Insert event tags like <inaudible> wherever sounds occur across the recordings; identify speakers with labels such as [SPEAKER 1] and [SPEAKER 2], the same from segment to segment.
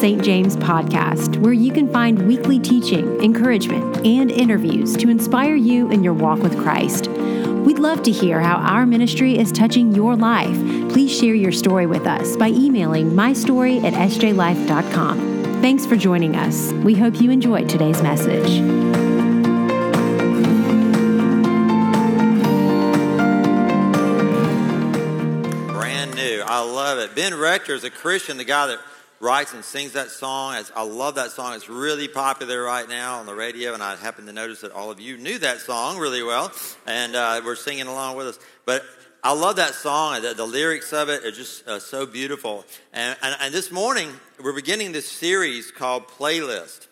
[SPEAKER 1] St. James podcast, where you can find weekly teaching, encouragement, and interviews to inspire you in your walk with Christ. We'd love to hear how our ministry is touching your life. Please share your story with us by emailing mystory at sjlife.com. Thanks for joining us. We hope you enjoyed today's message.
[SPEAKER 2] brand new. I love it. Ben Rector is a Christian, the guy that writes and sings that song. I love that song. It's really popular right now on the radio, and I happen to notice that all of you knew that song really well, and uh, we're singing along with us. But I love that song. The, the lyrics of it are just uh, so beautiful. And, and, and this morning, we're beginning this series called Playlist.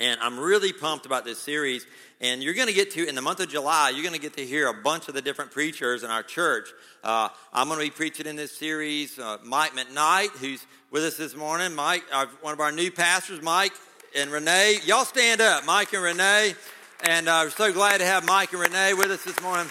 [SPEAKER 2] And I'm really pumped about this series. And you're going to get to, in the month of July, you're going to get to hear a bunch of the different preachers in our church. Uh, I'm going to be preaching in this series. Uh, Mike McKnight, who's with us this morning. Mike, our, one of our new pastors, Mike and Renee. Y'all stand up, Mike and Renee. And uh, we're so glad to have Mike and Renee with us this morning.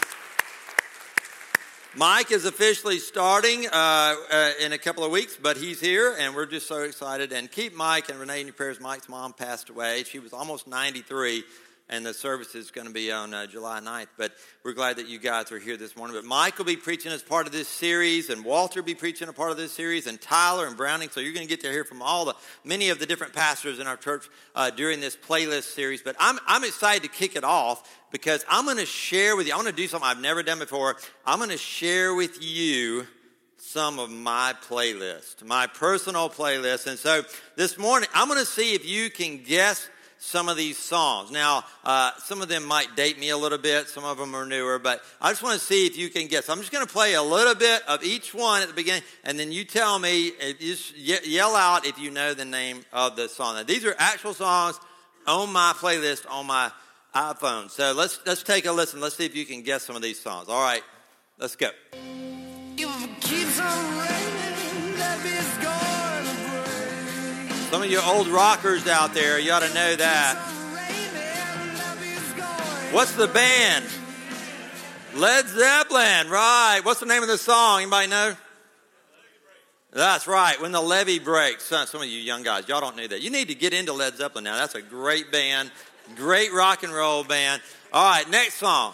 [SPEAKER 2] Mike is officially starting uh, uh, in a couple of weeks, but he's here, and we're just so excited. And keep Mike and Renee in your prayers. Mike's mom passed away. She was almost 93, and the service is going to be on uh, July 9th. But we're glad that you guys are here this morning. But Mike will be preaching as part of this series, and Walter will be preaching a part of this series, and Tyler and Browning. So you're going to get to hear from all the many of the different pastors in our church uh, during this playlist series. But I'm, I'm excited to kick it off because I'm going to share with you. I want to do something I've never done before. I'm going to share with you some of my playlist, my personal playlist. And so this morning, I'm going to see if you can guess some of these songs. Now, uh, some of them might date me a little bit, some of them are newer, but I just want to see if you can guess. I'm just going to play a little bit of each one at the beginning, and then you tell me, you yell out if you know the name of the song. Now, these are actual songs on my playlist on my iPhone. So let's let's take a listen. Let's see if you can guess some of these songs. All right, let's go. Some of you old rockers out there, you ought to know that. What's the band? Led Zeppelin, right. What's the name of the song? Anybody know? That's right. When the levee breaks. Some of you young guys, y'all don't know that. You need to get into Led Zeppelin now. That's a great band. Great rock and roll band. All right, next song.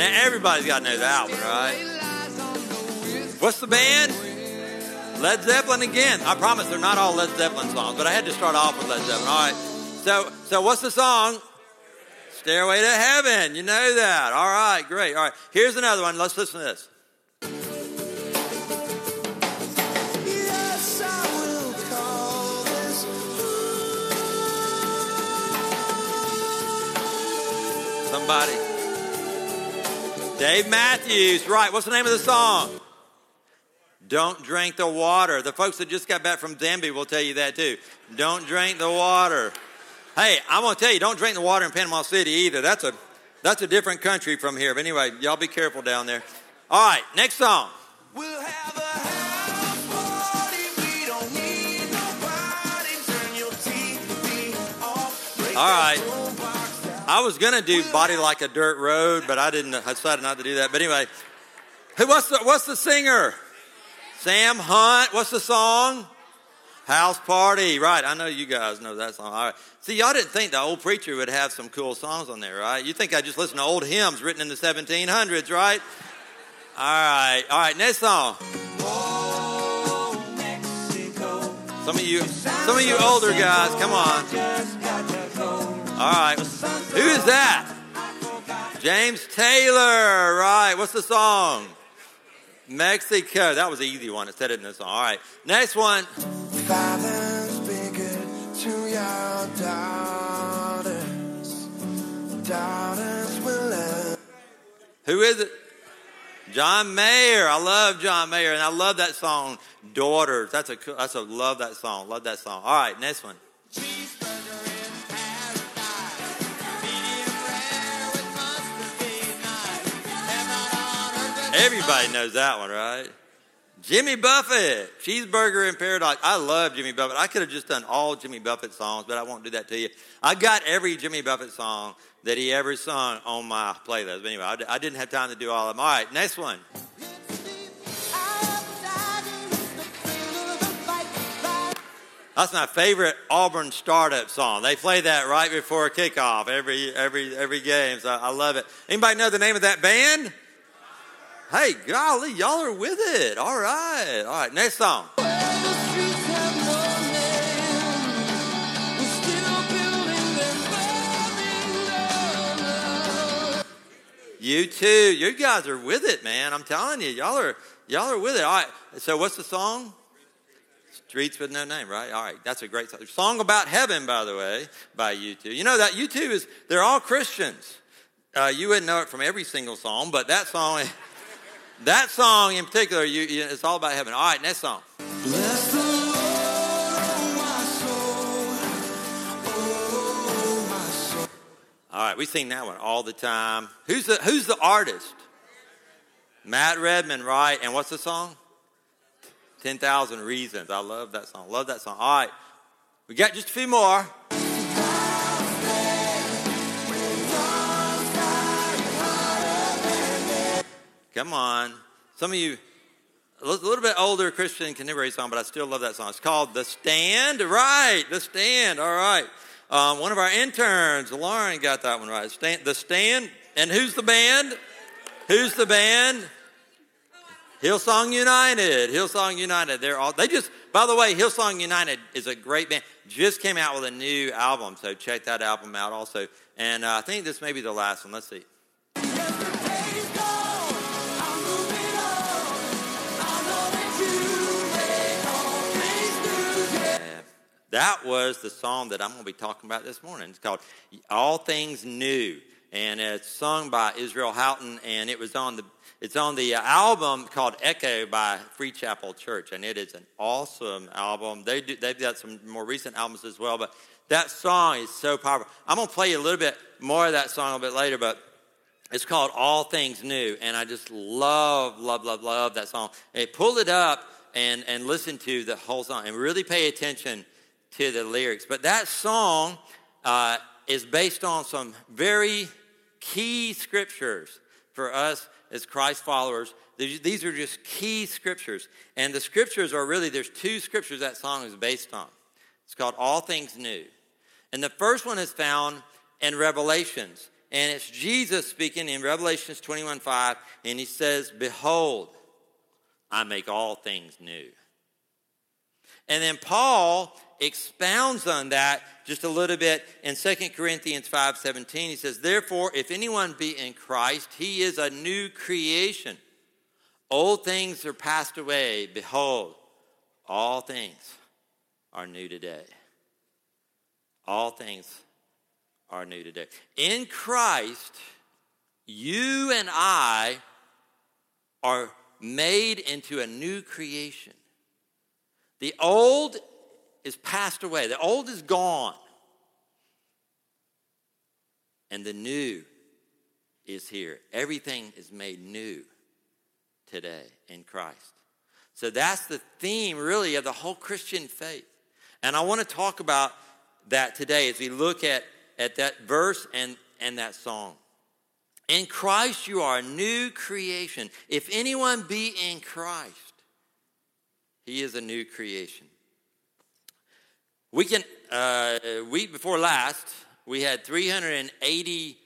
[SPEAKER 2] Now everybody's got to know that one, right? What's the band? Led Zeppelin again. I promise they're not all Led Zeppelin songs, but I had to start off with Led Zeppelin. All right. So, so what's the song? Stairway to Heaven. You know that. All right, great. All right. Here's another one. Let's listen to this. Somebody. Dave Matthews, right. What's the name of the song? Don't drink the water. The folks that just got back from Zambia will tell you that too. Don't drink the water. Hey, I'm gonna tell you, don't drink the water in Panama City either. That's a that's a different country from here. But anyway, y'all be careful down there. All right, next song. We'll have a party. We don't need nobody. Turn your TV off. All right. I was gonna do "Body Like a Dirt Road," but I didn't. I decided not to do that. But anyway, who? What's the What's the singer? Sam Hunt. What's the song? House Party. Right. I know you guys know that song. All right. See, y'all didn't think the old preacher would have some cool songs on there, right? You think I just listen to old hymns written in the 1700s, right? All right. All right. Next song. Some of you, some of you older guys, come on. All right. Who is that? James Taylor. Right. What's the song? Mexico. That was an easy one. It said it in the song. All right. Next one.
[SPEAKER 3] Fathers, be good to your daughters. Daughters will love.
[SPEAKER 2] Who is it? John Mayer. I love John Mayer, and I love that song, "Daughters." That's a cool- that's a love that song. Love that song. All right, next one. Everybody knows that one, right? Jimmy Buffett, Cheeseburger in Paradise. I love Jimmy Buffett. I could have just done all Jimmy Buffett songs, but I won't do that to you. I got every Jimmy Buffett song that he ever sung on my playlist. But anyway, I didn't have time to do all of them. All right, next one. That's my favorite Auburn startup song. They play that right before kickoff every every every game. So I love it. Anybody know the name of that band? Hey, golly, y'all are with it. All right. All right, next song. U2. You guys are with it, man. I'm telling you, y'all are y'all are with it. All right. So what's the song? Streets with no name, right? All right, that's a great song. Song about heaven, by the way, by U2. You know that U2 is they're all Christians. Uh, you wouldn't know it from every single song, but that song, <laughs> that song in particular, you, you, it's all about heaven. All right, next song. Bless the Lord, oh my soul, oh my soul. All right, we sing that one all the time. Who's the Who's the artist? Matt Redman, right? And what's the song? 10,000 Reasons. I love that song. Love that song. All right. We got just a few more. Come on. Some of you, a little bit older Christian contemporary song, but I still love that song. It's called The Stand. Right. The Stand. All right. Um, one of our interns, Lauren, got that one right. Stand, the Stand. And who's the band? Who's the band? Hillsong United, Hillsong United. They're all they just by the way, Hillsong United is a great band. Just came out with a new album, so check that album out also. And uh, I think this may be the last one. Let's see. That was the song that I'm going to be talking about this morning. It's called All Things New. And it's sung by Israel Houghton, and it was on the it's on the album called Echo by Free Chapel Church, and it is an awesome album. They do, they've got some more recent albums as well, but that song is so powerful. I'm going to play you a little bit more of that song a bit later, but it's called All Things New, and I just love, love, love, love that song. And pull it up and, and listen to the whole song and really pay attention to the lyrics. But that song uh, is based on some very key scriptures for us as Christ followers. These are just key scriptures. And the scriptures are really, there's two scriptures that song is based on. It's called All Things New. And the first one is found in Revelations. And it's Jesus speaking in Revelations 21 5. And he says, Behold, I make all things new. And then Paul expounds on that just a little bit in 2 Corinthians 5:17. He says, "Therefore, if anyone be in Christ, he is a new creation. Old things are passed away; behold, all things are new today." All things are new today. In Christ, you and I are made into a new creation. The old is passed away, the old is gone, and the new is here. Everything is made new today in Christ. So that's the theme, really, of the whole Christian faith. And I want to talk about that today as we look at, at that verse and, and that song. In Christ, you are a new creation. If anyone be in Christ, he is a new creation. We can, uh, week before last, we had 380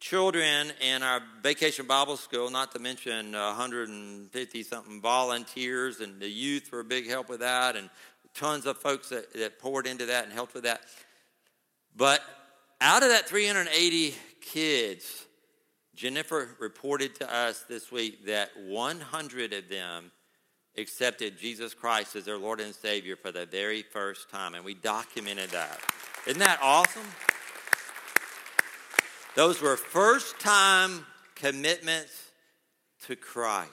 [SPEAKER 2] children in our vacation Bible school, not to mention 150 something volunteers, and the youth were a big help with that, and tons of folks that, that poured into that and helped with that. But out of that 380 kids, Jennifer reported to us this week that 100 of them accepted Jesus Christ as their Lord and Savior for the very first time, and we documented that. Isn't that awesome? Those were first time commitments to Christ.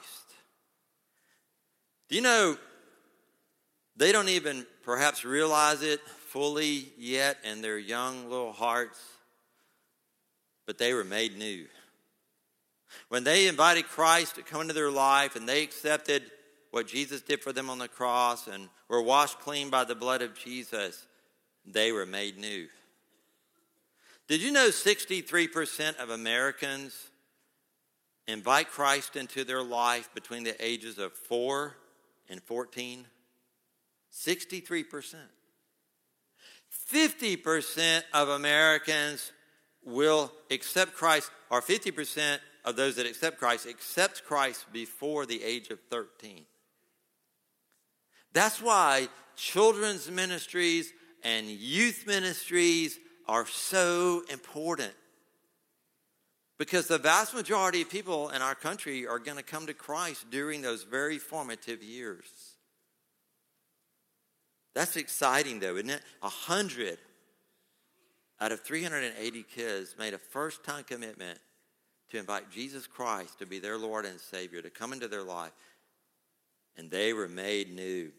[SPEAKER 2] Do you know they don't even perhaps realize it fully yet in their young little hearts, but they were made new. When they invited Christ to come into their life and they accepted what Jesus did for them on the cross and were washed clean by the blood of Jesus, they were made new. Did you know 63% of Americans invite Christ into their life between the ages of 4 and 14? 63%. 50% of Americans will accept Christ, or 50% of those that accept Christ accept Christ before the age of 13. That's why children's ministries and youth ministries are so important. Because the vast majority of people in our country are going to come to Christ during those very formative years. That's exciting, though, isn't it? A hundred out of 380 kids made a first time commitment to invite Jesus Christ to be their Lord and Savior, to come into their life. And they were made new.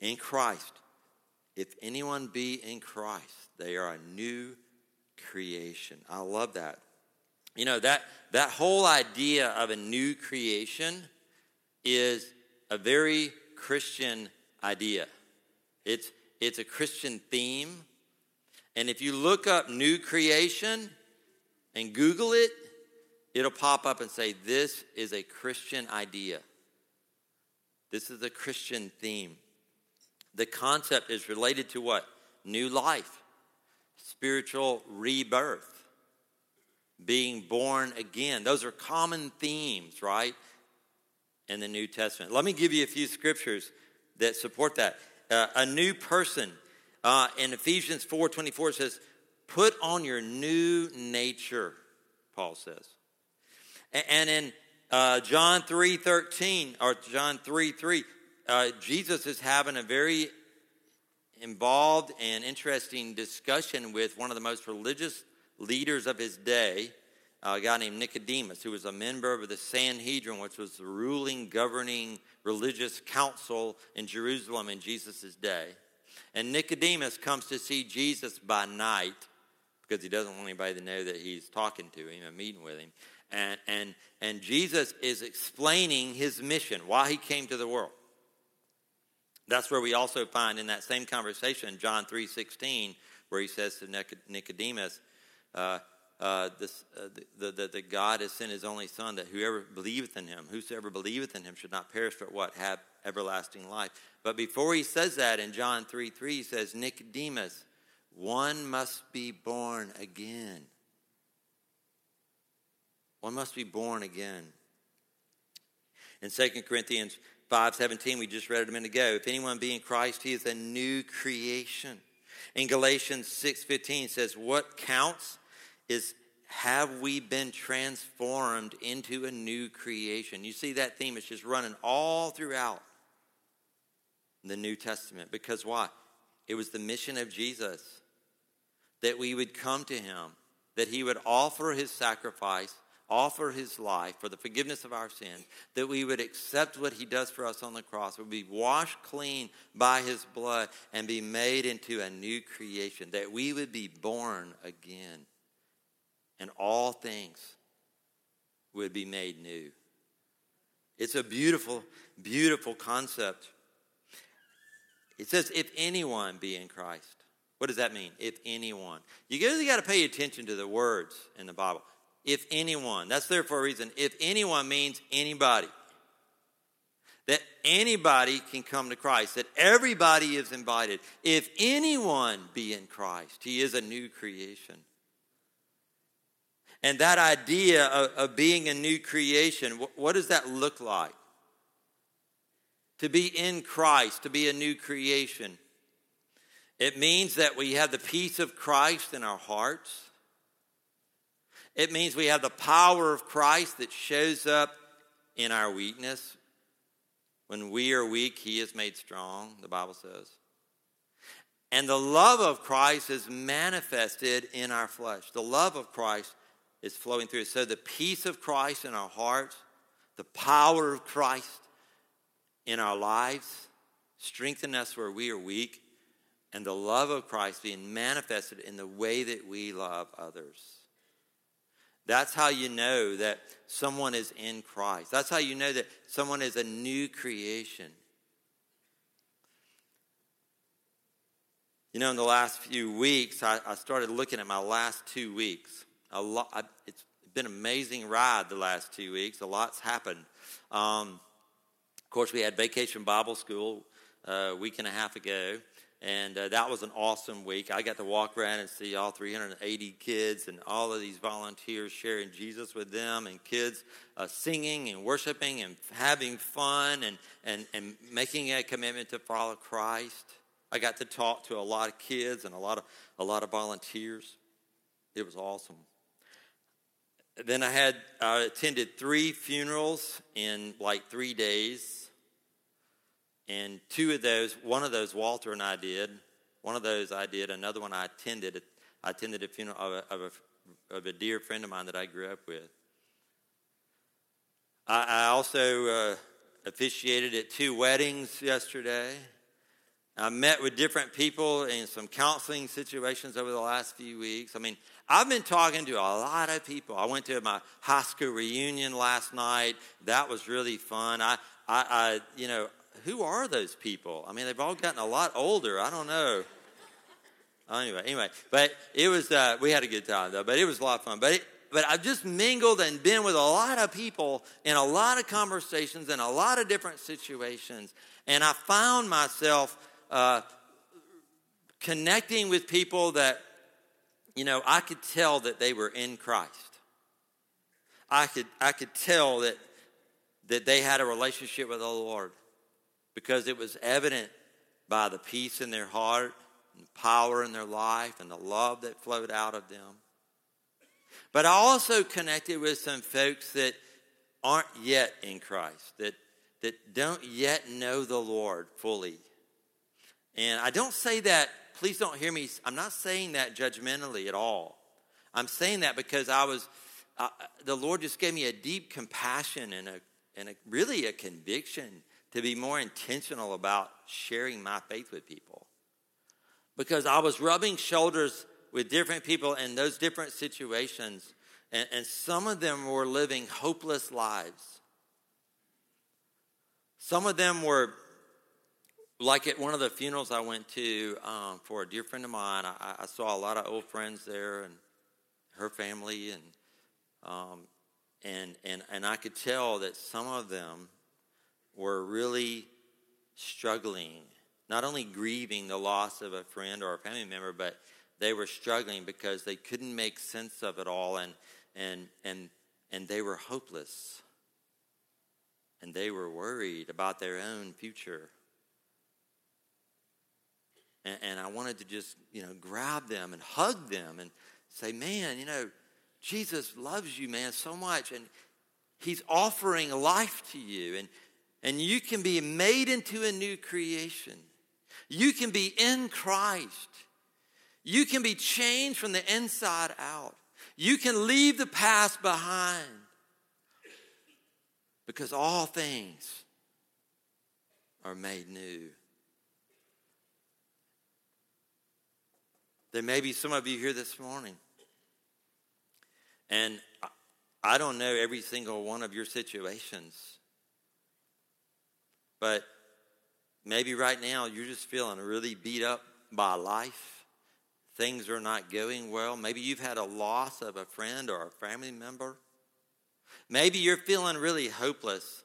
[SPEAKER 2] In Christ, if anyone be in Christ, they are a new creation. I love that. You know, that, that whole idea of a new creation is a very Christian idea. It's, it's a Christian theme. And if you look up new creation and Google it, it'll pop up and say, This is a Christian idea. This is a Christian theme. The concept is related to what? New life, spiritual rebirth, being born again. Those are common themes, right? In the New Testament. Let me give you a few scriptures that support that. Uh, a new person uh, in Ephesians 4 24 says, Put on your new nature, Paul says. And in uh, John 3 13, or John 3 3, uh, Jesus is having a very involved and interesting discussion with one of the most religious leaders of his day, a guy named Nicodemus, who was a member of the Sanhedrin, which was the ruling, governing religious council in Jerusalem in Jesus' day. And Nicodemus comes to see Jesus by night because he doesn't want anybody to know that he's talking to him and meeting with him. And, and, and Jesus is explaining his mission, why he came to the world. That's where we also find in that same conversation, John 3.16, where he says to Nicodemus, uh, uh, this, uh, the, the, the, God has sent his only Son, that whoever believeth in him, whosoever believeth in him, should not perish, but what? Have everlasting life. But before he says that in John 3 3, he says, Nicodemus, one must be born again. One must be born again. In 2 Corinthians 5:17 we just read it a minute ago if anyone be in Christ he is a new creation. In Galatians 6:15 says what counts is have we been transformed into a new creation. You see that theme is just running all throughout the New Testament because why? It was the mission of Jesus that we would come to him, that he would offer his sacrifice offer his life for the forgiveness of our sins, that we would accept what he does for us on the cross, would be washed clean by his blood, and be made into a new creation, that we would be born again, and all things would be made new. It's a beautiful, beautiful concept. It says, if anyone be in Christ. What does that mean? If anyone. You really got to pay attention to the words in the Bible if anyone. That's there for a reason. If anyone means anybody. That anybody can come to Christ, that everybody is invited. If anyone be in Christ, he is a new creation. And that idea of, of being a new creation, what, what does that look like? To be in Christ, to be a new creation. It means that we have the peace of Christ in our hearts. It means we have the power of Christ that shows up in our weakness. When we are weak, he is made strong, the Bible says. And the love of Christ is manifested in our flesh. The love of Christ is flowing through. So the peace of Christ in our hearts, the power of Christ in our lives, strengthen us where we are weak, and the love of Christ being manifested in the way that we love others. That's how you know that someone is in Christ. That's how you know that someone is a new creation. You know, in the last few weeks, I, I started looking at my last two weeks. A lot, I, it's been an amazing ride the last two weeks. A lot's happened. Um, of course, we had Vacation Bible School uh, a week and a half ago, and uh, that was an awesome week. I got to walk around and see all 380 kids and all of these volunteers sharing Jesus with them, and kids uh, singing and worshiping and having fun and, and, and making a commitment to follow Christ. I got to talk to a lot of kids and a lot of, a lot of volunteers. It was awesome. Then I had I attended three funerals in like three days, and two of those, one of those Walter and I did. One of those I did. Another one I attended. I attended a funeral of a, of a, of a dear friend of mine that I grew up with. I, I also uh, officiated at two weddings yesterday. I met with different people in some counseling situations over the last few weeks. I mean, I've been talking to a lot of people. I went to my high school reunion last night. That was really fun. I, I, I you know, who are those people? I mean, they've all gotten a lot older. I don't know. Anyway, anyway, but it was uh, we had a good time though. But it was a lot of fun. But it, but I've just mingled and been with a lot of people in a lot of conversations in a lot of different situations, and I found myself uh, connecting with people that, you know, I could tell that they were in Christ. I could, I could tell that, that they had a relationship with the Lord because it was evident by the peace in their heart and power in their life and the love that flowed out of them. But I also connected with some folks that aren't yet in Christ, that, that don't yet know the Lord fully. And I don't say that, please don't hear me, I'm not saying that judgmentally at all. I'm saying that because I was, uh, the Lord just gave me a deep compassion and, a, and a, really a conviction to be more intentional about sharing my faith with people. Because I was rubbing shoulders with different people in those different situations, and, and some of them were living hopeless lives. Some of them were like at one of the funerals I went to um, for a dear friend of mine, I, I, saw a lot of old friends there and her family, and um, and and and I could tell that some of them were really struggling, not only grieving the loss of a friend or a family member, but they were struggling because they couldn't make sense of it all, and and and and they were hopeless, and they were worried about their own future and, and I wanted to just, you know, grab them and hug them and say, man, you know, Jesus loves you, man, so much. And he's offering life to you. And, and you can be made into a new creation. You can be in Christ. You can be changed from the inside out. You can leave the past behind because all things are made new. There may be some of you here this morning. And I don't know every single one of your situations. But maybe right now you're just feeling really beat up by life. Things are not going well. Maybe you've had a loss of a friend or a family member. Maybe you're feeling really hopeless.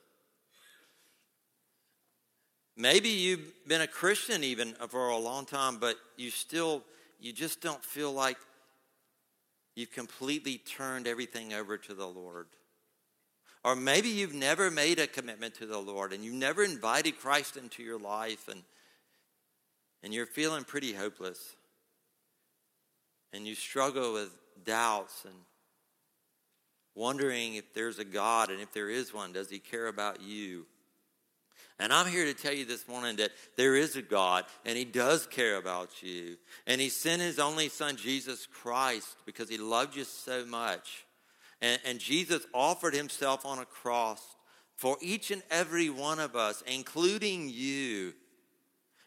[SPEAKER 2] Maybe you've been a Christian even for a long time, but you still you just don't feel like you've completely turned everything over to the Lord. Or maybe you've never made a commitment to the Lord and you've never invited Christ into your life and, and you're feeling pretty hopeless. And you struggle with doubts and wondering if there's a God and if there is one, does he care about you? And I'm here to tell you this morning that there is a God and He does care about you. And He sent His only Son, Jesus Christ, because He loved you so much. And, and Jesus offered Himself on a cross for each and every one of us, including you.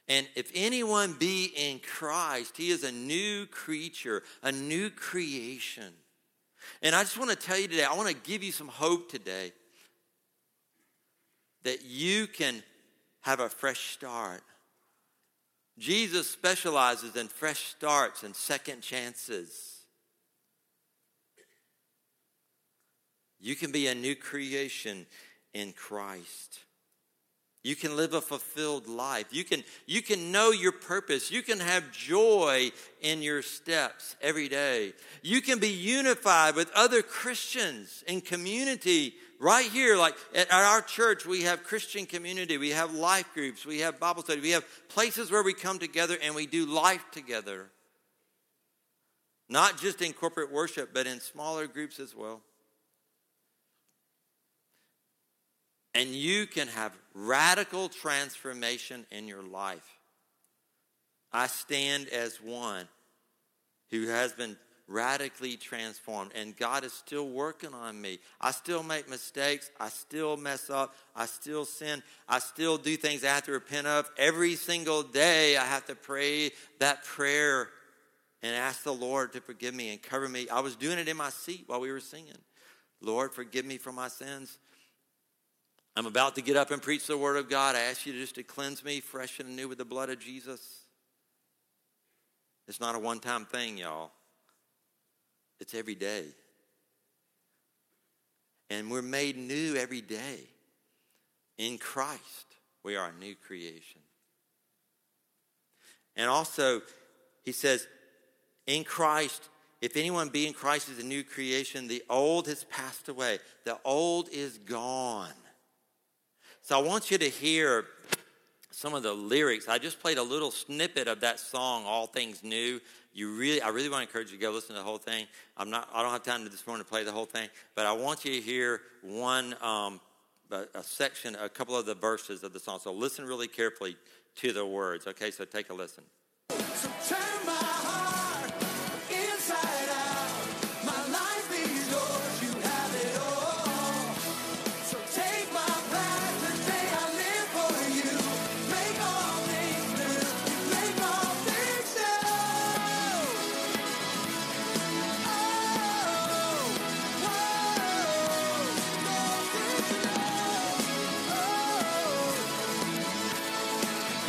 [SPEAKER 2] And if anyone be in Christ, he is a new creature, a new creation. And I just want to tell you today, I want to give you some hope today that you can have a fresh start. Jesus specializes in fresh starts and second chances. You can be a new creation in Christ. You can live a fulfilled life. You can, you can know your purpose. You can have joy in your steps every day. You can be unified with other Christians in community right here. Like at our church, we have Christian community, we have life groups, we have Bible study, we have places where we come together and we do life together. Not just in corporate worship, but in smaller groups as well. And you can have radical transformation in your life. I stand as one who has been radically transformed, and God is still working on me. I still make mistakes. I still mess up. I still sin. I still do things I have to repent of. Every single day, I have to pray that prayer and ask the Lord to forgive me and cover me. I was doing it in my seat while we were singing. Lord, forgive me for my sins. I'm about to get up and preach the word of God. I ask you just to cleanse me fresh and new with the blood of Jesus. It's not a one time thing, y'all, it's every day. And we're made new every day. In Christ, we are a new creation. And also, he says, in Christ, if anyone be in Christ is a new creation, the old has passed away, the old is gone. So I want you to hear some of the lyrics. I just played a little snippet of that song, All Things New. You really, I really want to encourage you to go listen to the whole thing. I'm not, I don't have time this morning to play the whole thing, but I want you to hear one, um, a, a section, a couple of the verses of the song. So listen really carefully to the words. Okay, so take a listen.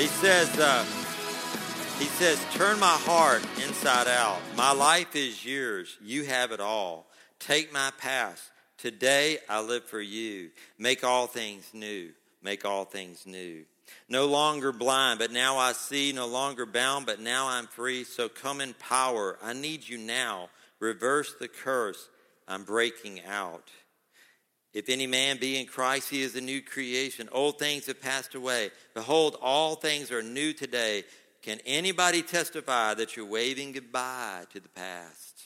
[SPEAKER 2] He says, uh, he says, turn my heart inside out. My life is yours. You have it all. Take my past. Today I live for you. Make all things new. Make all things new. No longer blind, but now I see. No longer bound, but now I'm free. So come in power. I need you now. Reverse the curse. I'm breaking out. If any man be in Christ, he is a new creation. Old things have passed away. Behold, all things are new today. Can anybody testify that you're waving goodbye to the past?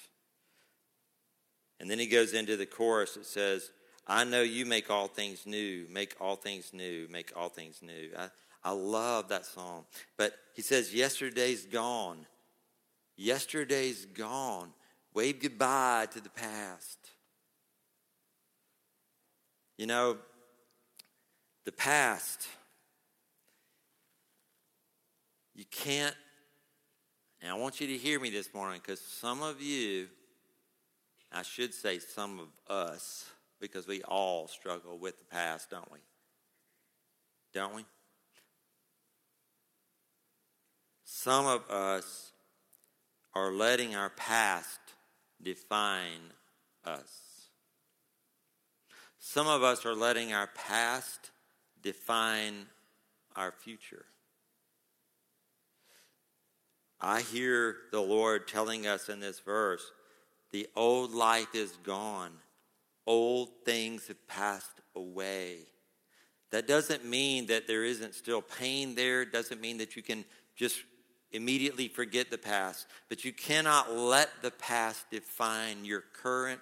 [SPEAKER 2] And then he goes into the chorus that says, I know you make all things new, make all things new, make all things new. I, I love that song. But he says, Yesterday's gone. Yesterday's gone. Wave goodbye to the past. You know, the past, you can't, and I want you to hear me this morning because some of you, I should say some of us, because we all struggle with the past, don't we? Don't we? Some of us are letting our past define us. Some of us are letting our past define our future. I hear the Lord telling us in this verse the old life is gone, old things have passed away. That doesn't mean that there isn't still pain there, doesn't mean that you can just immediately forget the past, but you cannot let the past define your current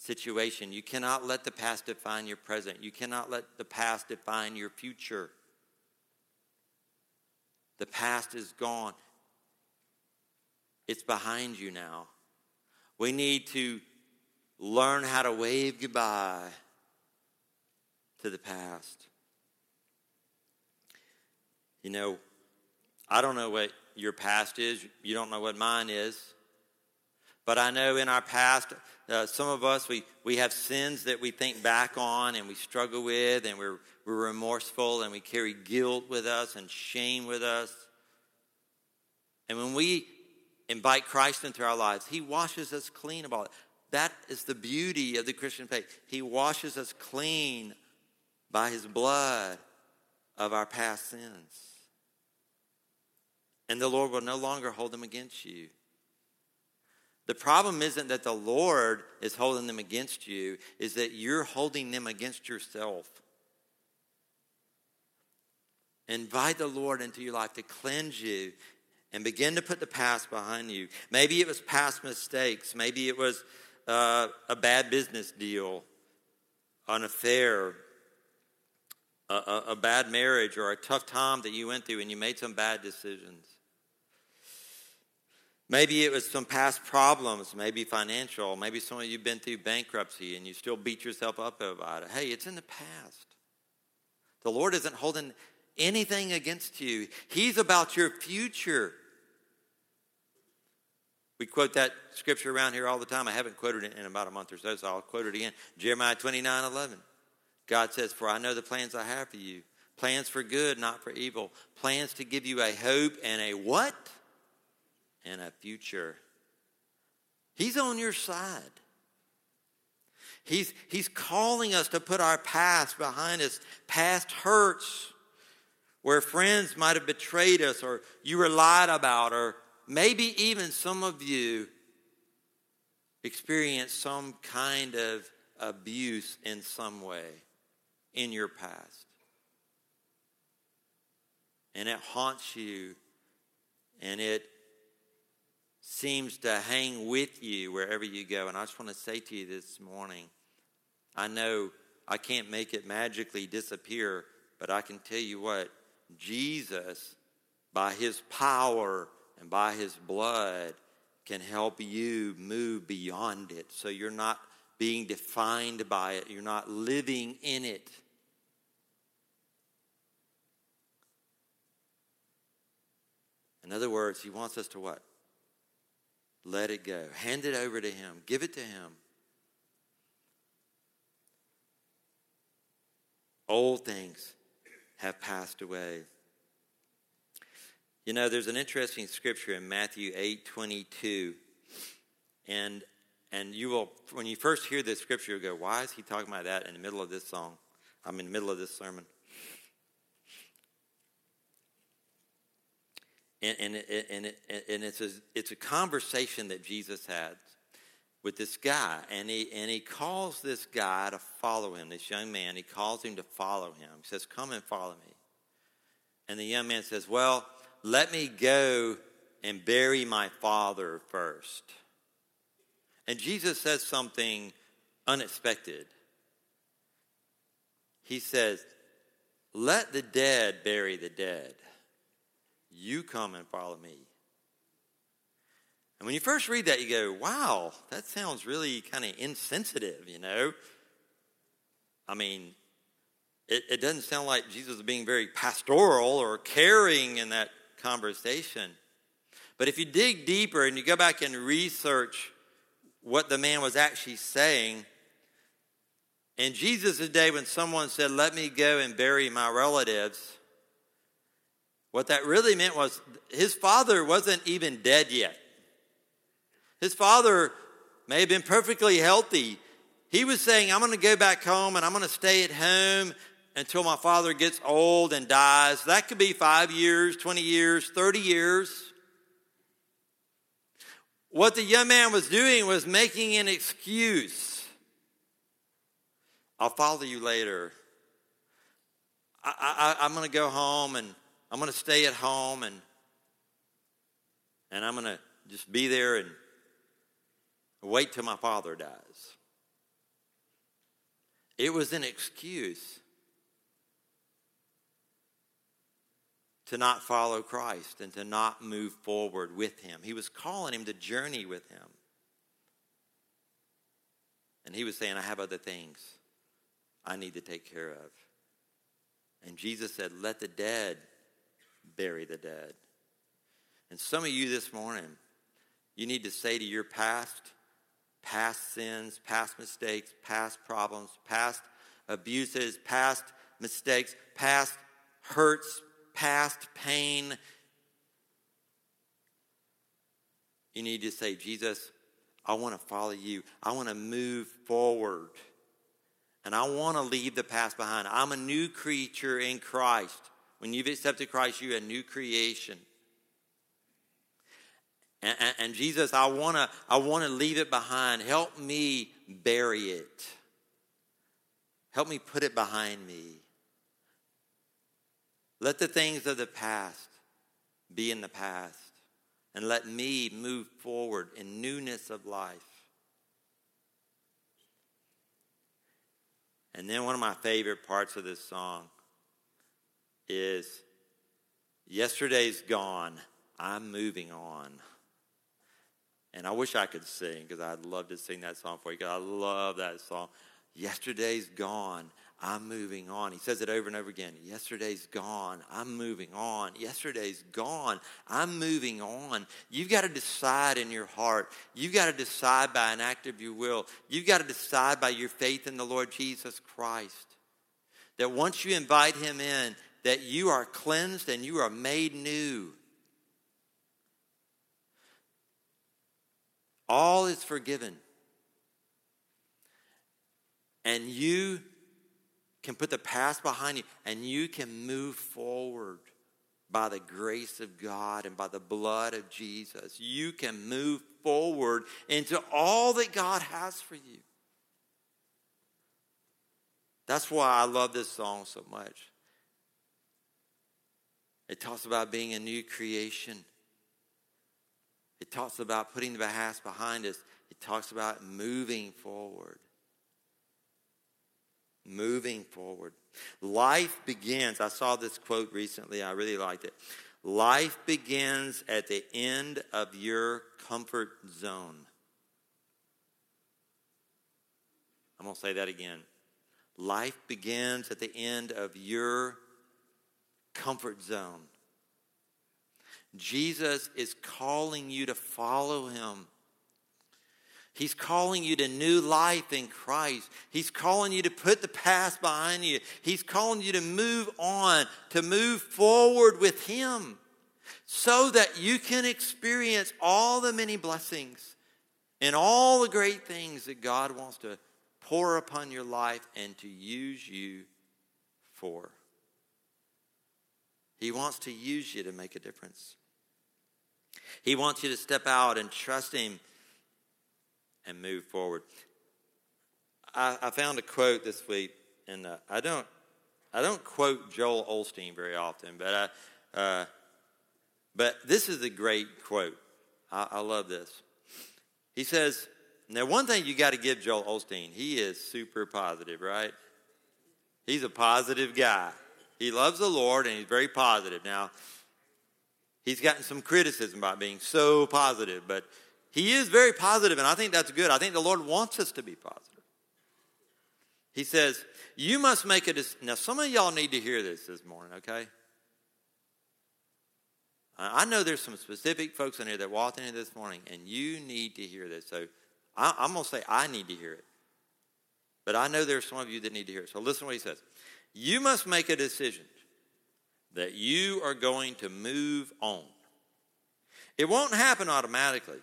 [SPEAKER 2] situation. You cannot let the past define your present. You cannot let the past define your future. The past is gone. It's behind you now. We need to learn how to wave goodbye to the past. You know, I don't know what your past is, you don't know what mine is. But I know in our past, uh, some of us, we, we have sins that we think back on and we struggle with, and we're, we're remorseful and we carry guilt with us and shame with us. And when we invite Christ into our lives, He washes us clean of all it. That is the beauty of the Christian faith. He washes us clean by His blood of our past sins. And the Lord will no longer hold them against you. The problem isn't that the Lord is holding them against you, is that you're holding them against yourself. Invite the Lord into your life to cleanse you and begin to put the past behind you. Maybe it was past mistakes. Maybe it was uh, a bad business deal, an affair, a, a, a bad marriage, or a tough time that you went through and you made some bad decisions. Maybe it was some past problems, maybe financial. Maybe some of you have been through bankruptcy and you still beat yourself up about it. Hey, it's in the past. The Lord isn't holding anything against you, He's about your future. We quote that scripture around here all the time. I haven't quoted it in about a month or so, so I'll quote it again. Jeremiah 29 11. God says, For I know the plans I have for you plans for good, not for evil, plans to give you a hope and a what? And a future. He's on your side. He's, he's calling us to put our past behind us, past hurts, where friends might have betrayed us or you were lied about, or maybe even some of you experienced some kind of abuse in some way in your past. And it haunts you and it seems to hang with you wherever you go. And I just want to say to you this morning I know I can't make it magically disappear, but I can tell you what, Jesus, by his power and by his blood, can help you move beyond it so you're not being defined by it, you're not living in it. In other words, he wants us to what? Let it go. Hand it over to him. Give it to him. Old things have passed away. You know, there's an interesting scripture in Matthew 8 22. And and you will when you first hear this scripture, you'll go, Why is he talking about that in the middle of this song? I'm in the middle of this sermon. And, and, and, and it's, a, it's a conversation that Jesus had with this guy. And he, and he calls this guy to follow him, this young man. He calls him to follow him. He says, Come and follow me. And the young man says, Well, let me go and bury my father first. And Jesus says something unexpected. He says, Let the dead bury the dead. You come and follow me. And when you first read that, you go, wow, that sounds really kind of insensitive, you know? I mean, it, it doesn't sound like Jesus is being very pastoral or caring in that conversation. But if you dig deeper and you go back and research what the man was actually saying, in Jesus' day, when someone said, Let me go and bury my relatives, what that really meant was his father wasn't even dead yet. His father may have been perfectly healthy. He was saying, I'm going to go back home and I'm going to stay at home until my father gets old and dies. That could be five years, 20 years, 30 years. What the young man was doing was making an excuse. I'll follow you later. I, I'm going to go home and I'm going to stay at home and, and I'm going to just be there and wait till my father dies. It was an excuse to not follow Christ and to not move forward with him. He was calling him to journey with him. And he was saying, I have other things I need to take care of. And Jesus said, Let the dead bury the dead. And some of you this morning, You need to say to your past, past sins, past mistakes, past problems, past abuses, past mistakes, past hurts, past pain. You need to say, Jesus, I want to follow you. I want to move forward. And I want to leave the past behind. I'm a new creature in Christ. When you've accepted Christ, you're a new creation. And, and, and Jesus, I want to I want to leave it behind. Help me bury it. Help me put it behind me. Let the things of the past be in the past. And let me move forward in newness of life. And then one of my favorite parts of this song is Yesterday's gone, I'm moving on. And I wish I could sing because I'd love to sing that song for you because I love that song. Yesterday's gone, I'm moving on. He says it over and over again. Yesterday's gone. I'm moving on. Yesterday's gone. I'm moving on. You've got to decide in your heart. You've got to decide by an act of your will. You've got to decide by your faith in the Lord Jesus Christ. That once you invite him in, that you are cleansed and you are made new. All is forgiven. And you can put the past behind you and you can move forward by the grace of God and by the blood of Jesus. You can move forward into all that God has for you. That's why I love this song so much. It talks about being a new creation. It talks about putting the past behind us. It talks about moving forward moving forward. Life begins, I saw this quote recently, I really liked it. Life begins at the end of your comfort zone. I'm going to say that again. Life begins at the end of your comfort zone. Jesus is calling you to follow him. He's calling you to new life in Christ. He's calling you to put the past behind you. He's calling you to move on, to move forward with Him so that you can experience all the many blessings and all the great things that God wants to pour upon your life and to use you for. He wants to use you to make a difference. He wants you to step out and trust Him and move forward. I, I found a quote this week, and uh, I don't I don't quote Joel Osteen very often, but I, uh, but this is a great quote. I, I love this. He says, "Now, one thing you got to give Joel Osteen, he is super positive, right? He's a positive guy. He loves the Lord, and he's very positive. Now, he's gotten some criticism about being so positive, but he is very positive, and I think that's good. I think the Lord wants us to be positive. He says, You must make a decision. Now, some of y'all need to hear this this morning, okay? I know there's some specific folks in here that walked in here this morning, and you need to hear this. So I, am going to say, I need to hear it. But I know there's some of you that need to hear it. So listen to what he says. You must make a decision that you are going to move on. It won't happen automatically.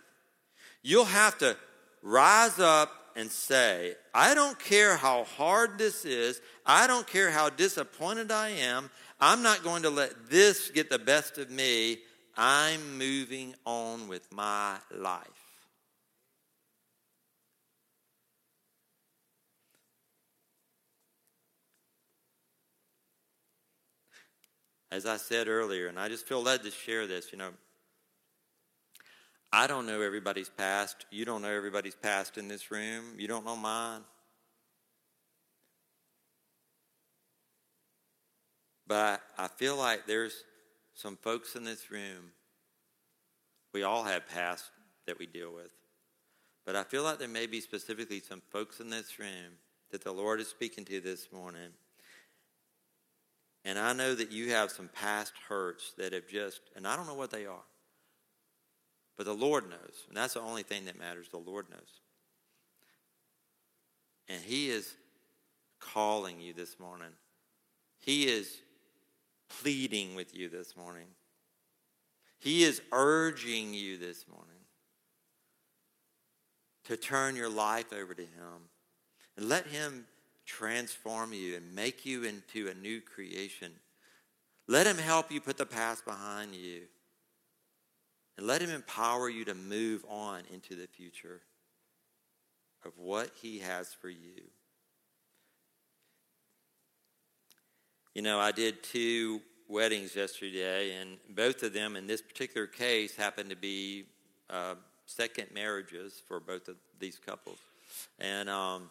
[SPEAKER 2] You'll have to rise up and say, I don't care how hard this is. I don't care how disappointed I am. I'm not going to let this get the best of me. I'm moving on with my life. As I said earlier, and I just feel led to share this, you know, I don't know everybody's past. You don't know everybody's past in this room. You don't know mine. But I feel like there's some folks in this room. We all have past that we deal with. But I feel like there may be specifically some folks in this room that the Lord is speaking to this morning. And I know that you have some past hurts that have just, and I don't know what they are. But the Lord knows. And that's the only thing that matters. The Lord knows. And He is calling you this morning. He is pleading with you this morning. He is urging you this morning to turn your life over to Him and let Him transform you and make you into a new creation. Let Him help you put the past behind you and let Him empower you to move on into the future of what He has for you. You know, I did two weddings yesterday, and both of them, in this particular case, happened to be uh, second marriages for both of these couples, and um,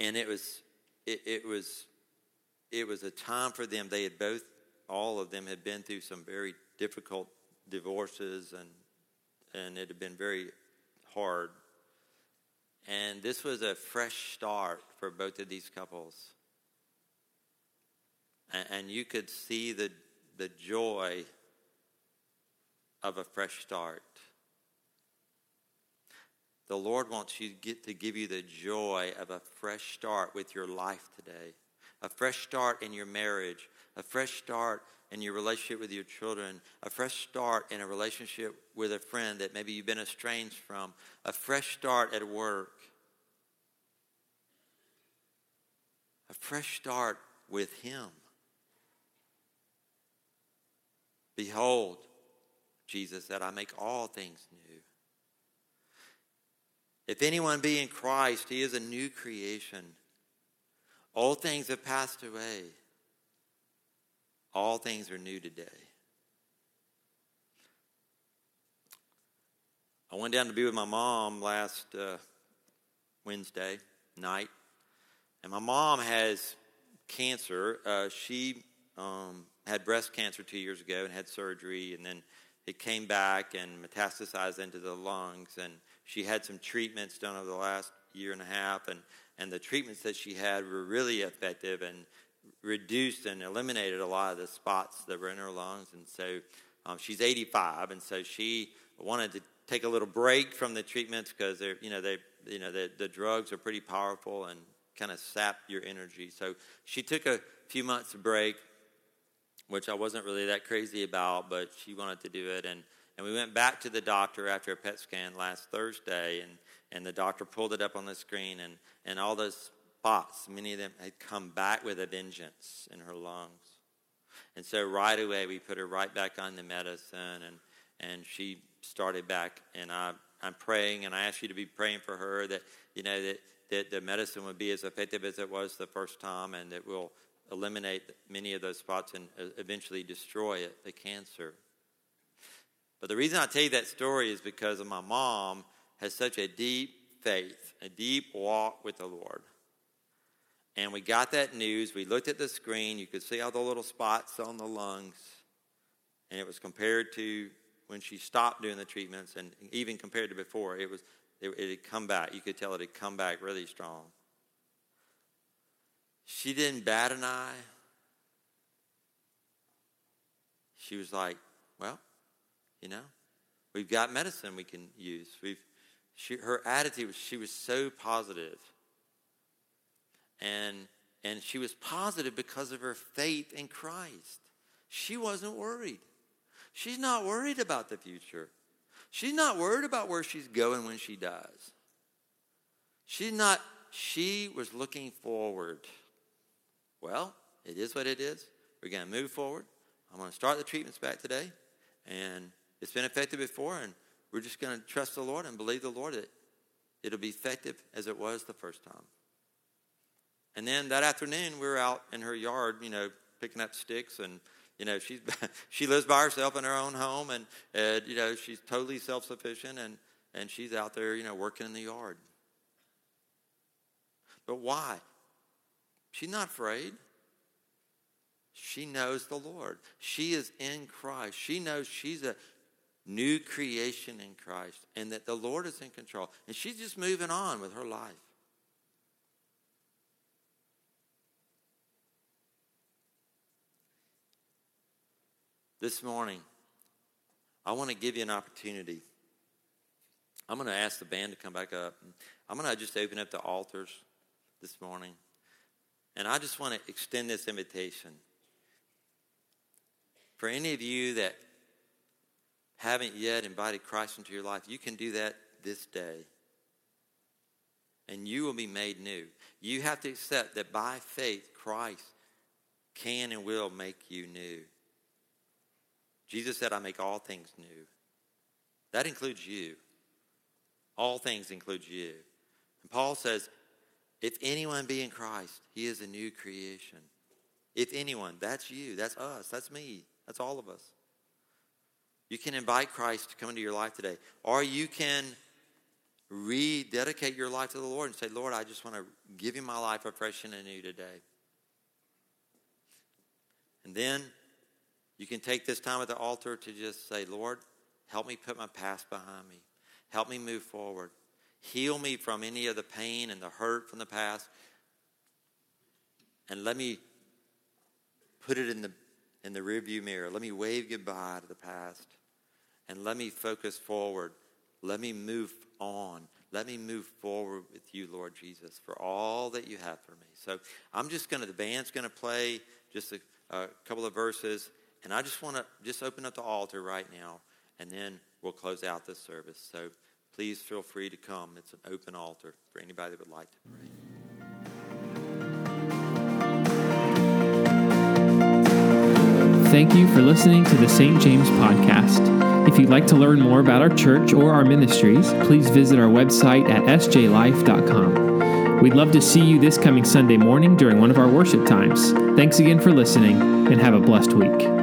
[SPEAKER 2] and it was it, it was it was a time for them. They had both, all of them, had been through some very difficult divorces, and and it had been very hard. And this was a fresh start for both of these couples and you could see the, the joy of a fresh start. The Lord wants you to, get to give you the joy of a fresh start with your life today, a fresh start in your marriage, a fresh start in your relationship with your children, a fresh start in a relationship with a friend that maybe you've been estranged from, a fresh start at work, a fresh start with Him. Behold, Jesus said, I make all things new. If anyone be in Christ, he is a new creation. All things have passed away. All things are new today. I went down to be with my mom last uh, Wednesday night, and my mom has cancer. Uh, she um, had breast cancer two years ago and had surgery, and then it came back and metastasized into the lungs. And she had some treatments done over the last year and a half, and, and the treatments that she had were really effective and reduced and eliminated a lot of the spots that were in her lungs. And so um, she's 85, and so she wanted to take a little break from the treatments because they're, you know, they, you know, the, the drugs are pretty powerful and kind of sap your energy. So she took a few months break which I wasn't really that crazy about, but she wanted to do it. And, and we went back to the doctor after a PET scan last Thursday, and, and the doctor pulled it up on the screen, and, and all those spots, many of them had come back with a vengeance in her lungs. And so right away, we put her right back on the medicine, and, and she started back. And I, I'm praying, and I ask you to be praying for her that, you know, that, that the medicine would be as effective as it was the first time, and that we'll eliminate many of those spots and uh, eventually destroy it, the cancer. But the reason I tell you that story is because my mom has such a deep faith, a deep walk with the Lord. And we got that news. We looked at the screen. You could see all the little spots on the lungs. And it was compared to when she stopped doing the treatments, and even compared to before, it was it, it had come back. You could tell it had come back really strong. She didn't bat an eye. She was like, well, you know, we've got medicine we can use. We've, she, her attitude she was so positive. And, and she was positive because of her faith in Christ. She wasn't worried. She's not worried about the future. She's not worried about where she's going when she dies. She's not, she was looking forward. Well, it is what it is. We're going to move forward. I'm going to start the treatments back today. And it's been effective before, and we're just going to trust the Lord and believe the Lord that it'll be effective as it was the first time. And then that afternoon, we were out in her yard, you know, picking up sticks and you know she's <laughs> she lives by herself in her own home and uh, you know she's totally self-sufficient and and she's out there you know working in the yard but why She's not afraid. She knows the Lord. She is in Christ. She knows she's a new creation in Christ and that the Lord is in control. And she's just moving on with her life. This morning, I want to give you an opportunity. I'm going to ask the band to come back up. I'm going to just open up the altars this morning. And I just want to extend this invitation. For any of you that haven't yet invited Christ into your life, you can do that this day. And you will be made new. You have to accept that by faith, Christ can and will make you new. Jesus said, I make all things new. That includes you. All things include you. And Paul says, if anyone be in Christ, he is a new creation. If anyone, that's you, that's us, that's me, that's all of us. You can invite Christ to come into your life today, or you can rededicate your life to the Lord and say, Lord, I just want to give you my life afresh and anew today. And then you can take this time at the altar to just say, Lord, help me put my past behind me. Help me move forward. Heal me from any of the pain and the hurt from the past. And let me put it in the, in the rearview mirror. Let me wave goodbye to the past. And let me focus forward. Let me move on. Let me move forward with you, Lord Jesus, for all that you have for me. So I'm just going to, the band's going to play just a, a couple of verses. And I just want to just open up the altar right now. And then we'll close out this service. So please feel free to come. It's an open altar for anybody that would like to pray.
[SPEAKER 4] Thank you for listening to the St. James Podcast. If you'd like to learn more about our church or our ministries, please visit our website at sjlife.com. We'd love to see you this coming Sunday morning during one of our worship times. Thanks again for listening, and have a blessed week.